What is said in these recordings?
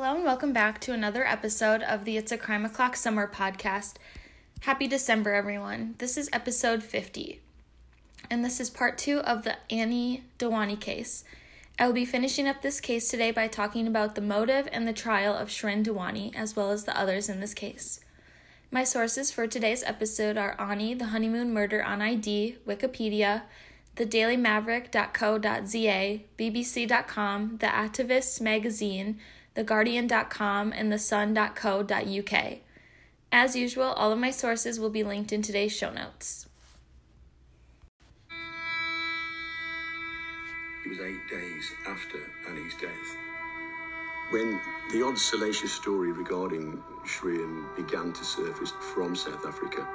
Hello and welcome back to another episode of the It's a Crime O'Clock Somewhere podcast. Happy December, everyone. This is episode 50, and this is part two of the Anni Dewani case. I will be finishing up this case today by talking about the motive and the trial of Shrien Dewani, as well as the others in this case. My sources for today's episode are Anni, the honeymoon murder on ID, Wikipedia, thedailymaverick.co.za, bbc.com, The Atavist magazine, theguardian.com, and thesun.co.uk. As usual, all of my sources will be linked in today's show notes. It was eight days after Anni's death. When the odd salacious story regarding Shrien began to surface from South Africa,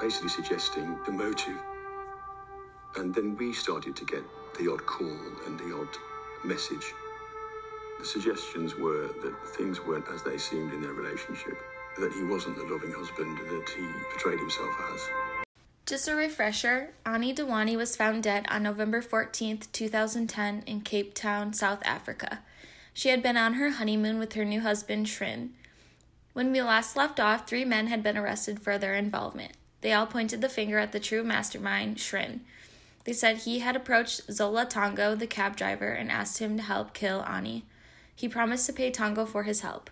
basically suggesting the motive. And then we started to get the odd call and the odd message. The suggestions were that things weren't as they seemed in their relationship, that he wasn't the loving husband that he portrayed himself as. Just a refresher Anni Dewani was found dead on November 14th, 2010, in Cape Town, South Africa. She had been on her honeymoon with her new husband, Shrien. When we last left off, three men had been arrested for their involvement. They all pointed the finger at the true mastermind, Shrien. They said he had approached Zola Tongo, the cab driver, and asked him to help kill Anni. He promised to pay Tongo for his help.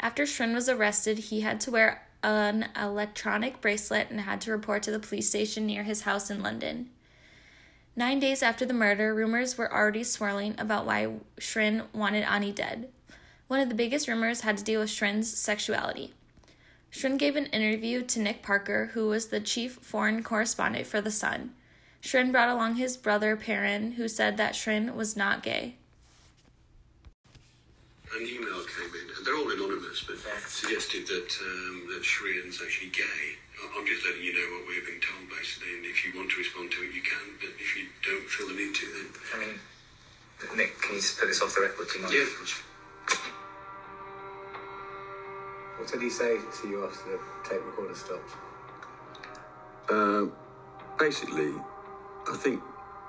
After Shrien was arrested, he had to wear an electronic bracelet and had to report to the police station near his house in London. Nine days after the murder, rumors were already swirling about why Shrien wanted Anni dead. One of the biggest rumors had to deal with Shrien's sexuality. Shrien gave an interview to Nick Parker, who was the chief foreign correspondent for The Sun. Shrien brought along his brother Preyen, who said that Shrien was not gay an email came in, and they're all anonymous, but suggested that um, that Shrien's actually gay. I'm just letting you know what we've been told, basically, and if you want to respond to it, you can, but if you don't feel the need to, then... I mean, Nick, can you put this off the record tonight? Yeah. What did he say to you after the tape recorder stopped? Uh, basically, I think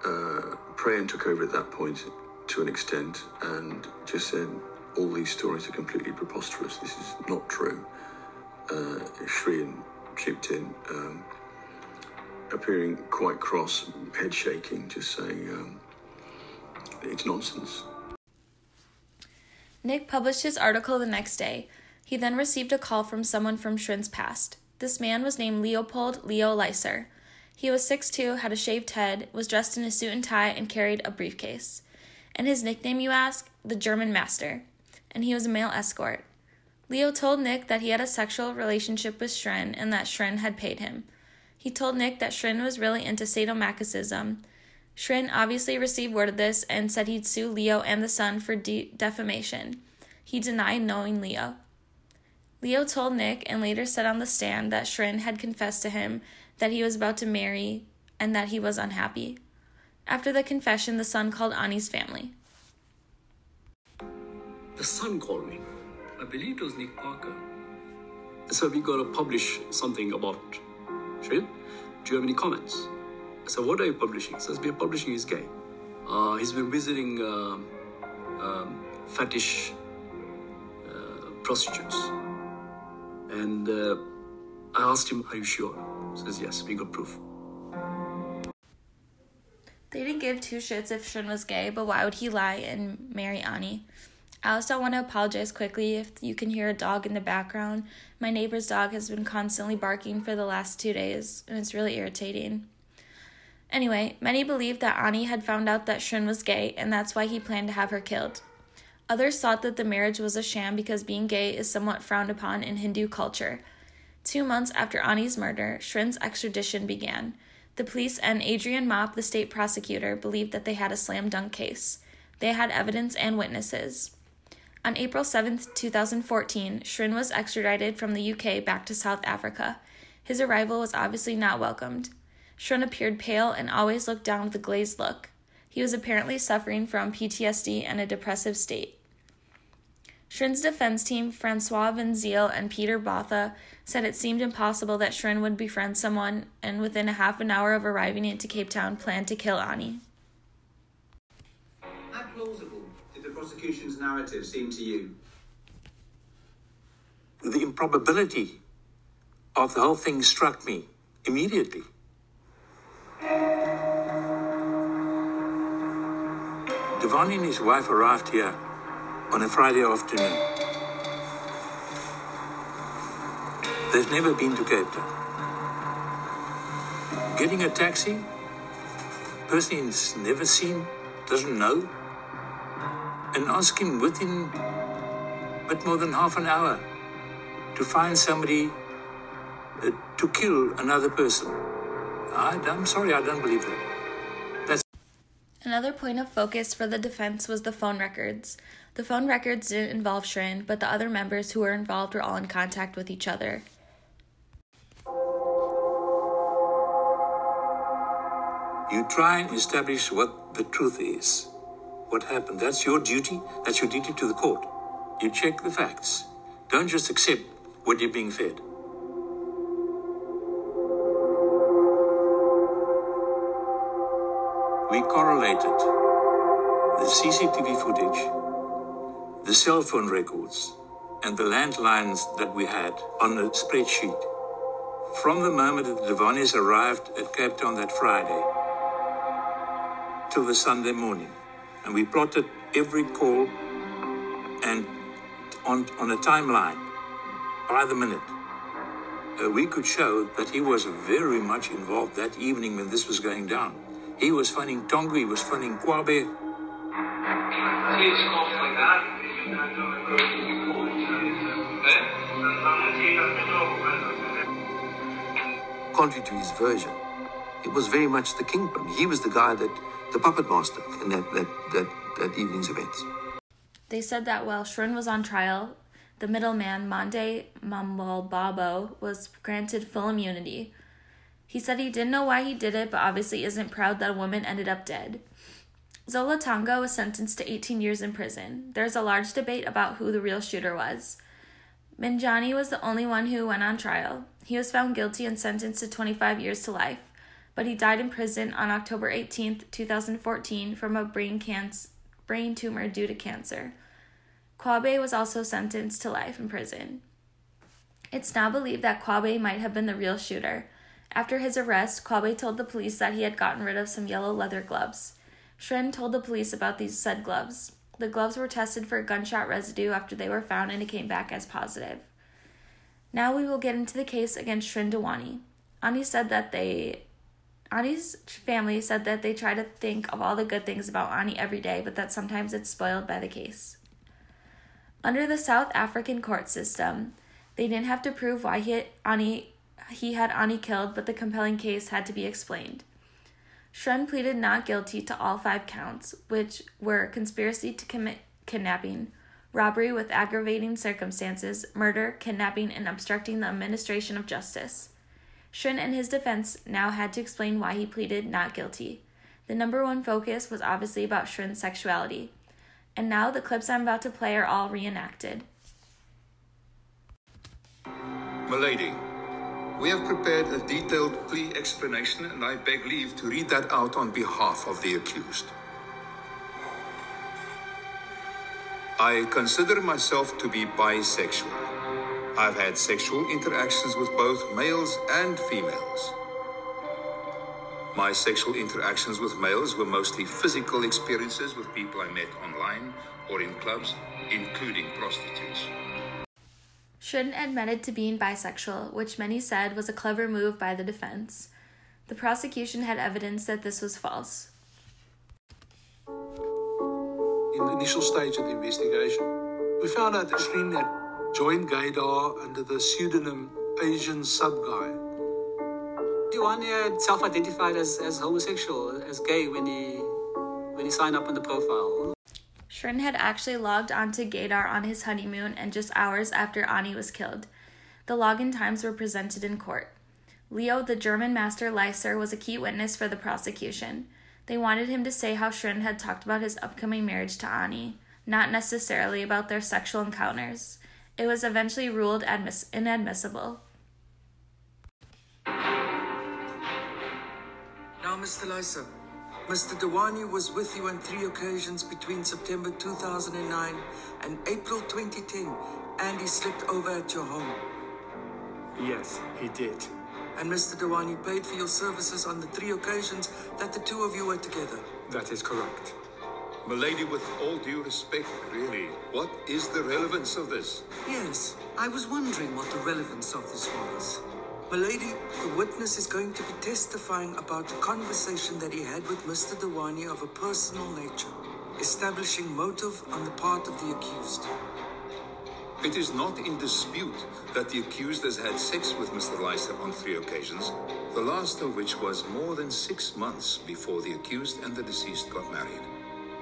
uh, Preyen took over at that point to an extent and just said, all these stories are completely preposterous. This is not true. Uh, Shrien chipped in, um, appearing quite cross, head shaking, just saying um, it's nonsense. Nick published his article the next day. He then received a call from someone from Shrien's past. This man was named Leopold Leo Leisser. He was 6'2, had a shaved head, was dressed in a suit and tie, and carried a briefcase. And his nickname, you ask? The German Master and he was a male escort. Leo told Nick that he had a sexual relationship with Shrien and that Shrien had paid him. He told Nick that Shrien was really into sadomasochism. Shrien obviously received word of this and said he'd sue Leo and the Sun for de- defamation. He denied knowing Leo. Leo told Nick and later said on the stand that Shrien had confessed to him that he was about to marry and that he was unhappy. After the confession, the Sun called Anni's family. The Sun called me. I believe it was Nick Parker. So we got to publish something about Shrien. Do you have any comments? I said, what are you publishing? He says, we are publishing his game. Uh, he's been visiting uh, um, fetish uh, prostitutes. And uh, I asked him, are you sure? He says, yes, we got proof. They didn't give two shits if Shrien was gay, but why would he lie and marry Anni? I also want to apologize quickly if you can hear a dog in the background. My neighbor's dog has been constantly barking for the last two days, and it's really irritating. Anyway, many believe that Anni had found out that Shrien was gay, and that's why he planned to have her killed. Others thought that the marriage was a sham because being gay is somewhat frowned upon in Hindu culture. Two months after Anni's murder, Shrien's extradition began. The police and Adrian Mopp, the state prosecutor, believed that they had a slam dunk case. They had evidence and witnesses. On April 7, 2014, Shrien was extradited from the UK back to South Africa. His arrival was obviously not welcomed. Shrien appeared pale and always looked down with a glazed look. He was apparently suffering from PTSD and a depressive state. Shrien's defense team, Francois Van Zyl and Peter Botha, said it seemed impossible that Shrin would befriend someone and within a half an hour of arriving into Cape Town planned to kill Anni. How plausible did the prosecution's narrative seem to you? the improbability of the whole thing struck me immediately. Devon and his wife arrived here on a Friday afternoon. They've never been to Cape Town. Getting a taxi, person he's never seen, doesn't know, and ask him within a bit more than half an hour to find somebody uh, to kill another person. I, I'm sorry, I don't believe that. That's Another point of focus for the defense was the phone records. The phone records didn't involve Shrien, but the other members who were involved were all in contact with each other. You try and establish what the truth is, what happened. That's your duty. That's your duty to the court. You check the facts. Don't just accept what you're being fed. We correlated the CCTV footage, the cell phone records, and the landlines that we had on a spreadsheet from the moment that the Dewanis arrived at Cape Town that Friday till the Sunday morning. And we plotted every call and on, on a timeline by the minute. Uh, we could show that he was very much involved that evening when this was going down. He was phoning Tongo, he was phoning Qwabe. Contrary to his version, it was very much the kingpin. He was the guy that, the puppet master in that, that, that, that evening's events. They said that while Shrien was on trial, the middleman, Monde Mbolombo, was granted full immunity. He said he didn't know why he did it, but obviously isn't proud that a woman ended up dead. Zola Tongo was sentenced to 18 years in prison. There's a large debate about who the real shooter was. Mngeni was the only one who went on trial. He was found guilty and sentenced to 25 years to life, but he died in prison on October 18, 2014, from a brain, cancer, brain tumor due to cancer. Qwabe was also sentenced to life in prison. It's now believed that Qwabe might have been the real shooter. After his arrest, Qwabe told the police that he had gotten rid of some yellow leather gloves. Shrien told the police about these said gloves. The gloves were tested for gunshot residue after they were found and it came back as positive. Now we will get into the case against Shrien Dewani. Anni said that they Anni's family said that they try to think of all the good things about Anni every day, but that sometimes it's spoiled by the case. Under the South African court system, they didn't have to prove why he had Anni he had Anni killed, but the compelling case had to be explained. Shrien pleaded not guilty to all five counts, which were conspiracy to commit kidnapping, robbery with aggravating circumstances, murder, kidnapping, and obstructing the administration of justice. Shrien and his defense now had to explain why he pleaded not guilty. The number one focus was obviously about Shrien's sexuality. And now the clips I'm about to play are all reenacted. Milady, we have prepared a detailed plea explanation and I beg leave to read that out on behalf of the accused. I consider myself to be bisexual. I've had sexual interactions with both males and females. My sexual interactions with males were mostly physical experiences with people I met online or in clubs, including prostitutes. Shrien admitted to being bisexual, which many said was a clever move by the defense. The prosecution had evidence that this was false. In the initial stage of the investigation, we found out that Shrien had joined Gaydar under the pseudonym Asian Sub Guy. Dewani had uh, self-identified as, as homosexual, as gay when he when he signed up on the profile. Shrien had actually logged onto Gaydar on his honeymoon and just hours after Anni was killed. The login times were presented in court. Leo, the German master Leisser, was a key witness for the prosecution. They wanted him to say how Shrien had talked about his upcoming marriage to Anni, not necessarily about their sexual encounters. It was eventually ruled admiss- inadmissible. Now, Mr. Leisser, Mr. Dewani was with you on three occasions between September 2009 and April 2010 and he slept over at your home? Yes, he did. And Mr. Dewani paid for your services on the three occasions that the two of you were together? That is correct. Milady, with all due respect, really, what is the relevance of this? Yes, I was wondering what the relevance of this was. Milady, the witness is going to be testifying about a conversation that he had with Mr. Dewani of a personal nature, establishing motive on the part of the accused. It is not in dispute that the accused has had sex with Mr. Lyster on three occasions, the last of which was more than six months before the accused and the deceased got married.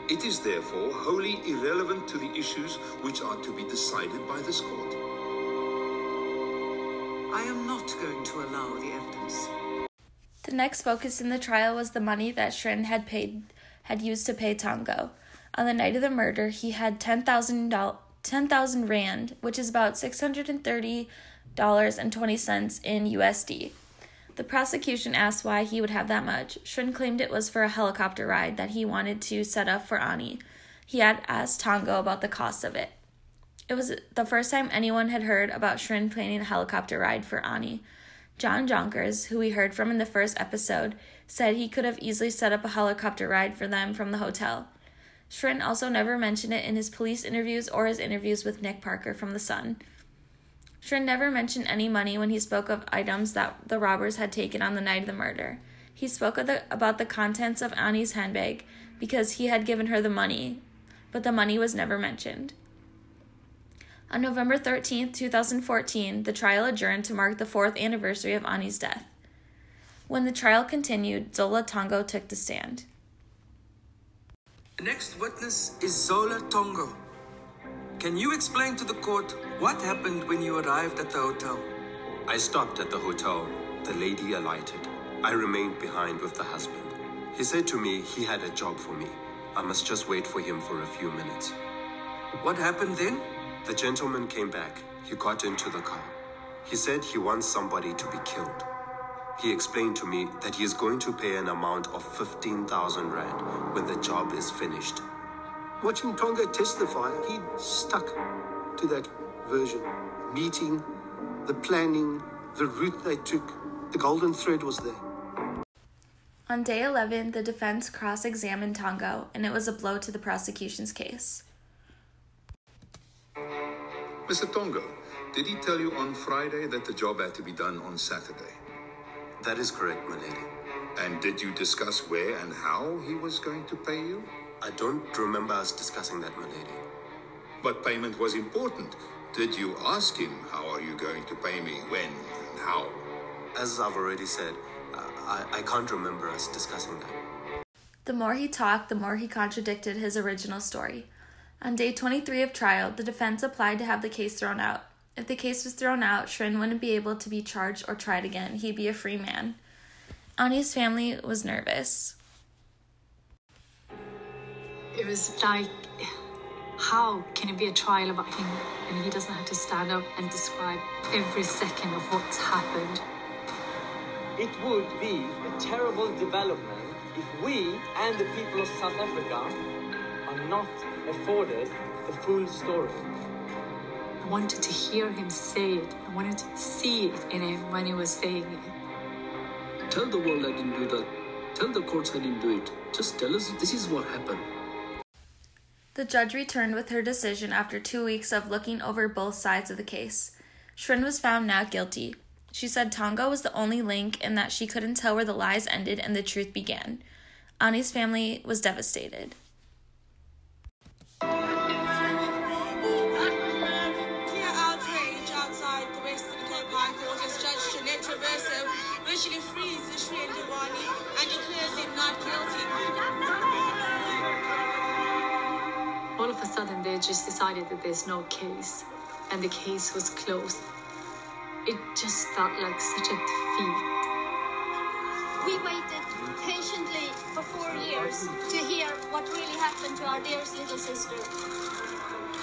It is therefore wholly irrelevant to the issues which are to be decided by this court. I am not going to allow the evidence. The next focus in the trial was the money that Shrien had paid had used to pay Tongo. On the night of the murder, he had ten thousand 10,000 Rand, which is about $630.20 in USD. The prosecution asked why he would have that much. Shrien claimed it was for a helicopter ride that he wanted to set up for Anni. He had asked Tongo about the cost of it. It was the first time anyone had heard about Shrien planning a helicopter ride for Anni. John Jonkers, who we heard from in the first episode, said he could have easily set up a helicopter ride for them from the hotel. Shrien also never mentioned it in his police interviews or his interviews with Nick Parker from The Sun. Shrien never mentioned any money when he spoke of items that the robbers had taken on the night of the murder. He spoke the, about the contents of Anni's handbag because he had given her the money, but the money was never mentioned. On November 13, 2014, the trial adjourned to mark the fourth anniversary of Anni's death. When the trial continued, Zola Tongo took the stand. The next witness is Zola Tongo. Can you explain to the court what happened when you arrived at the hotel? I stopped at the hotel. The lady alighted. I remained behind with the husband. He said to me he had a job for me. I must just wait for him for a few minutes. What happened then? The gentleman came back. He got into the car. He said he wants somebody to be killed. He explained to me that he is going to pay an amount of 15,000 Rand when the job is finished. Watching Tongo testify, he stuck to that version. Meeting, the planning, the route they took, the golden thread was there. On day 11, the defense cross examined Tongo, and it was a blow to the prosecution's case. Mr. Tongo, did he tell you on Friday that the job had to be done on Saturday? That is correct, my lady. And did you discuss where and how he was going to pay you? I don't remember us discussing that, my lady. But payment was important. Did you ask him, how are you going to pay me, when, and how? As I've already said, uh, I, I can't remember us discussing that. The more he talked, the more he contradicted his original story. On day 23 of trial, the defense applied to have the case thrown out. If the case was thrown out, Shrien wouldn't be able to be charged or tried again. He'd be a free man. Anni's family was nervous. It was like, how can it be a trial about him and he doesn't have to stand up and describe every second of what's happened? It would be a terrible development if we and the people of South Africa are not afforded the full story. I wanted to hear him say it. I wanted to see it in him when he was saying it. Tell the world I didn't do that. Tell the courts I didn't do it. Just tell us this is what happened. The judge returned with her decision after two weeks of looking over both sides of the case. Shrien was found not guilty. She said Tongo was the only link and that she couldn't tell where the lies ended and the truth began. Anni's family was devastated. Just decided that there's no case, and the case was closed. It just felt like such a defeat. We waited patiently for four years to hear what really happened to our dearest little sister.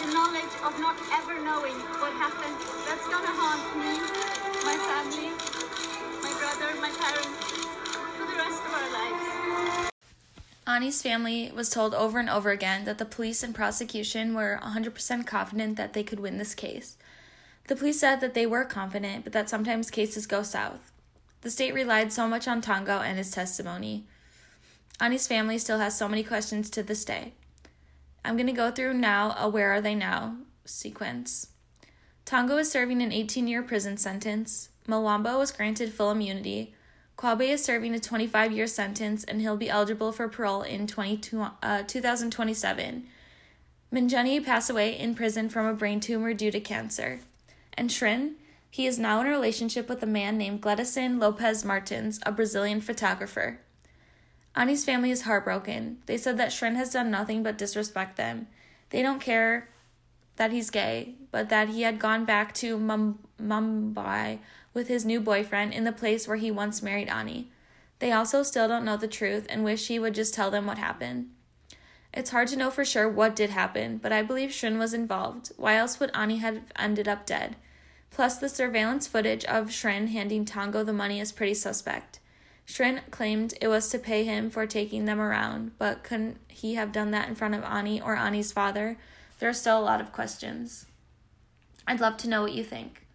The knowledge of not ever knowing what happened, that's gonna haunt me, my family, my brother, my parents, for the rest of our lives. Anni's family was told over and over again that the police and prosecution were 100% confident that they could win this case. The police said that they were confident, but that sometimes cases go south. The state relied so much on Tongo and his testimony. Anni's family still has so many questions to this day. I'm going to go through now a Where Are They Now sequence. Tongo is serving an 18 year prison sentence. Mwamba was granted full immunity. Qwabe is serving a 25 year sentence and he'll be eligible for parole in 20, uh, 2027. Mngeni passed away in prison from a brain tumor due to cancer. And Shrien, he is now in a relationship with a man named Gledison Lopez Martins, a Brazilian photographer. Anni's family is heartbroken. They said that Shrien has done nothing but disrespect them. They don't care that he's gay, but that he had gone back to Mumbai with his new boyfriend in the place where he once married Anni. They also still don't know the truth and wish he would just tell them what happened. It's hard to know for sure what did happen, but I believe Shrien was involved. Why else would Anni have ended up dead? Plus, the surveillance footage of Shrien handing Tongo the money is pretty suspect. Shrien claimed it was to pay him for taking them around, but couldn't he have done that in front of Anni or Anni's father? There are still a lot of questions. I'd love to know what you think.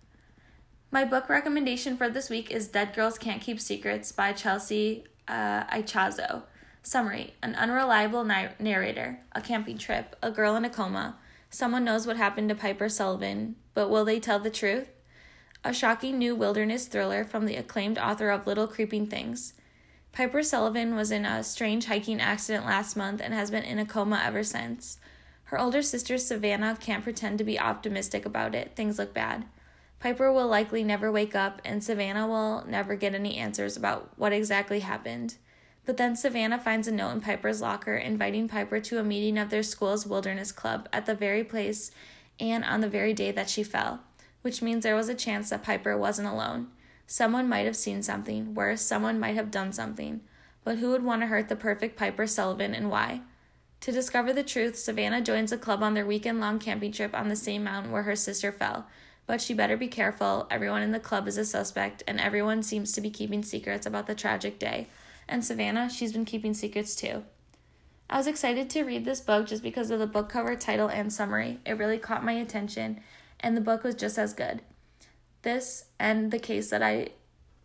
My book recommendation for this week is Dead Girls Can't Keep Secrets by Chelsea uh, Ichaso. Summary An unreliable na- narrator, a camping trip, a girl in a coma. Someone knows what happened to Piper Sullivan, but will they tell the truth? A shocking new wilderness thriller from the acclaimed author of Little Creeping Things. Piper Sullivan was in a strange hiking accident last month and has been in a coma ever since. Her older sister Savannah can't pretend to be optimistic about it. Things look bad. Piper will likely never wake up, and Savannah will never get any answers about what exactly happened. But then Savannah finds a note in Piper's locker inviting Piper to a meeting of their school's wilderness club at the very place and on the very day that she fell, which means there was a chance that Piper wasn't alone. Someone might have seen something, worse, someone might have done something. But who would want to hurt the perfect Piper Sullivan and why? To discover the truth, Savannah joins a club on their weekend long camping trip on the same mountain where her sister fell. But she better be careful. Everyone in the club is a suspect, and everyone seems to be keeping secrets about the tragic day. And Savannah, she's been keeping secrets too. I was excited to read this book just because of the book cover, title, and summary. It really caught my attention, and the book was just as good. This and the case that I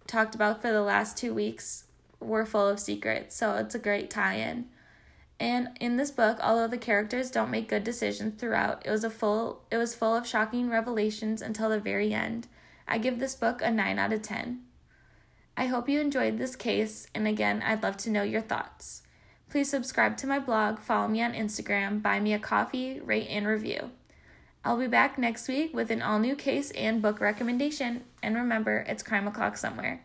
talked about for the last two weeks were full of secrets, so it's a great tie in. And in this book, although the characters don't make good decisions throughout, it was a full it was full of shocking revelations until the very end. I give this book a 9 out of 10. I hope you enjoyed this case, and again, I'd love to know your thoughts. Please subscribe to my blog, follow me on Instagram, buy me a coffee, rate, and review. I'll be back next week with an all new case and book recommendation. And remember, it's crime o'clock somewhere.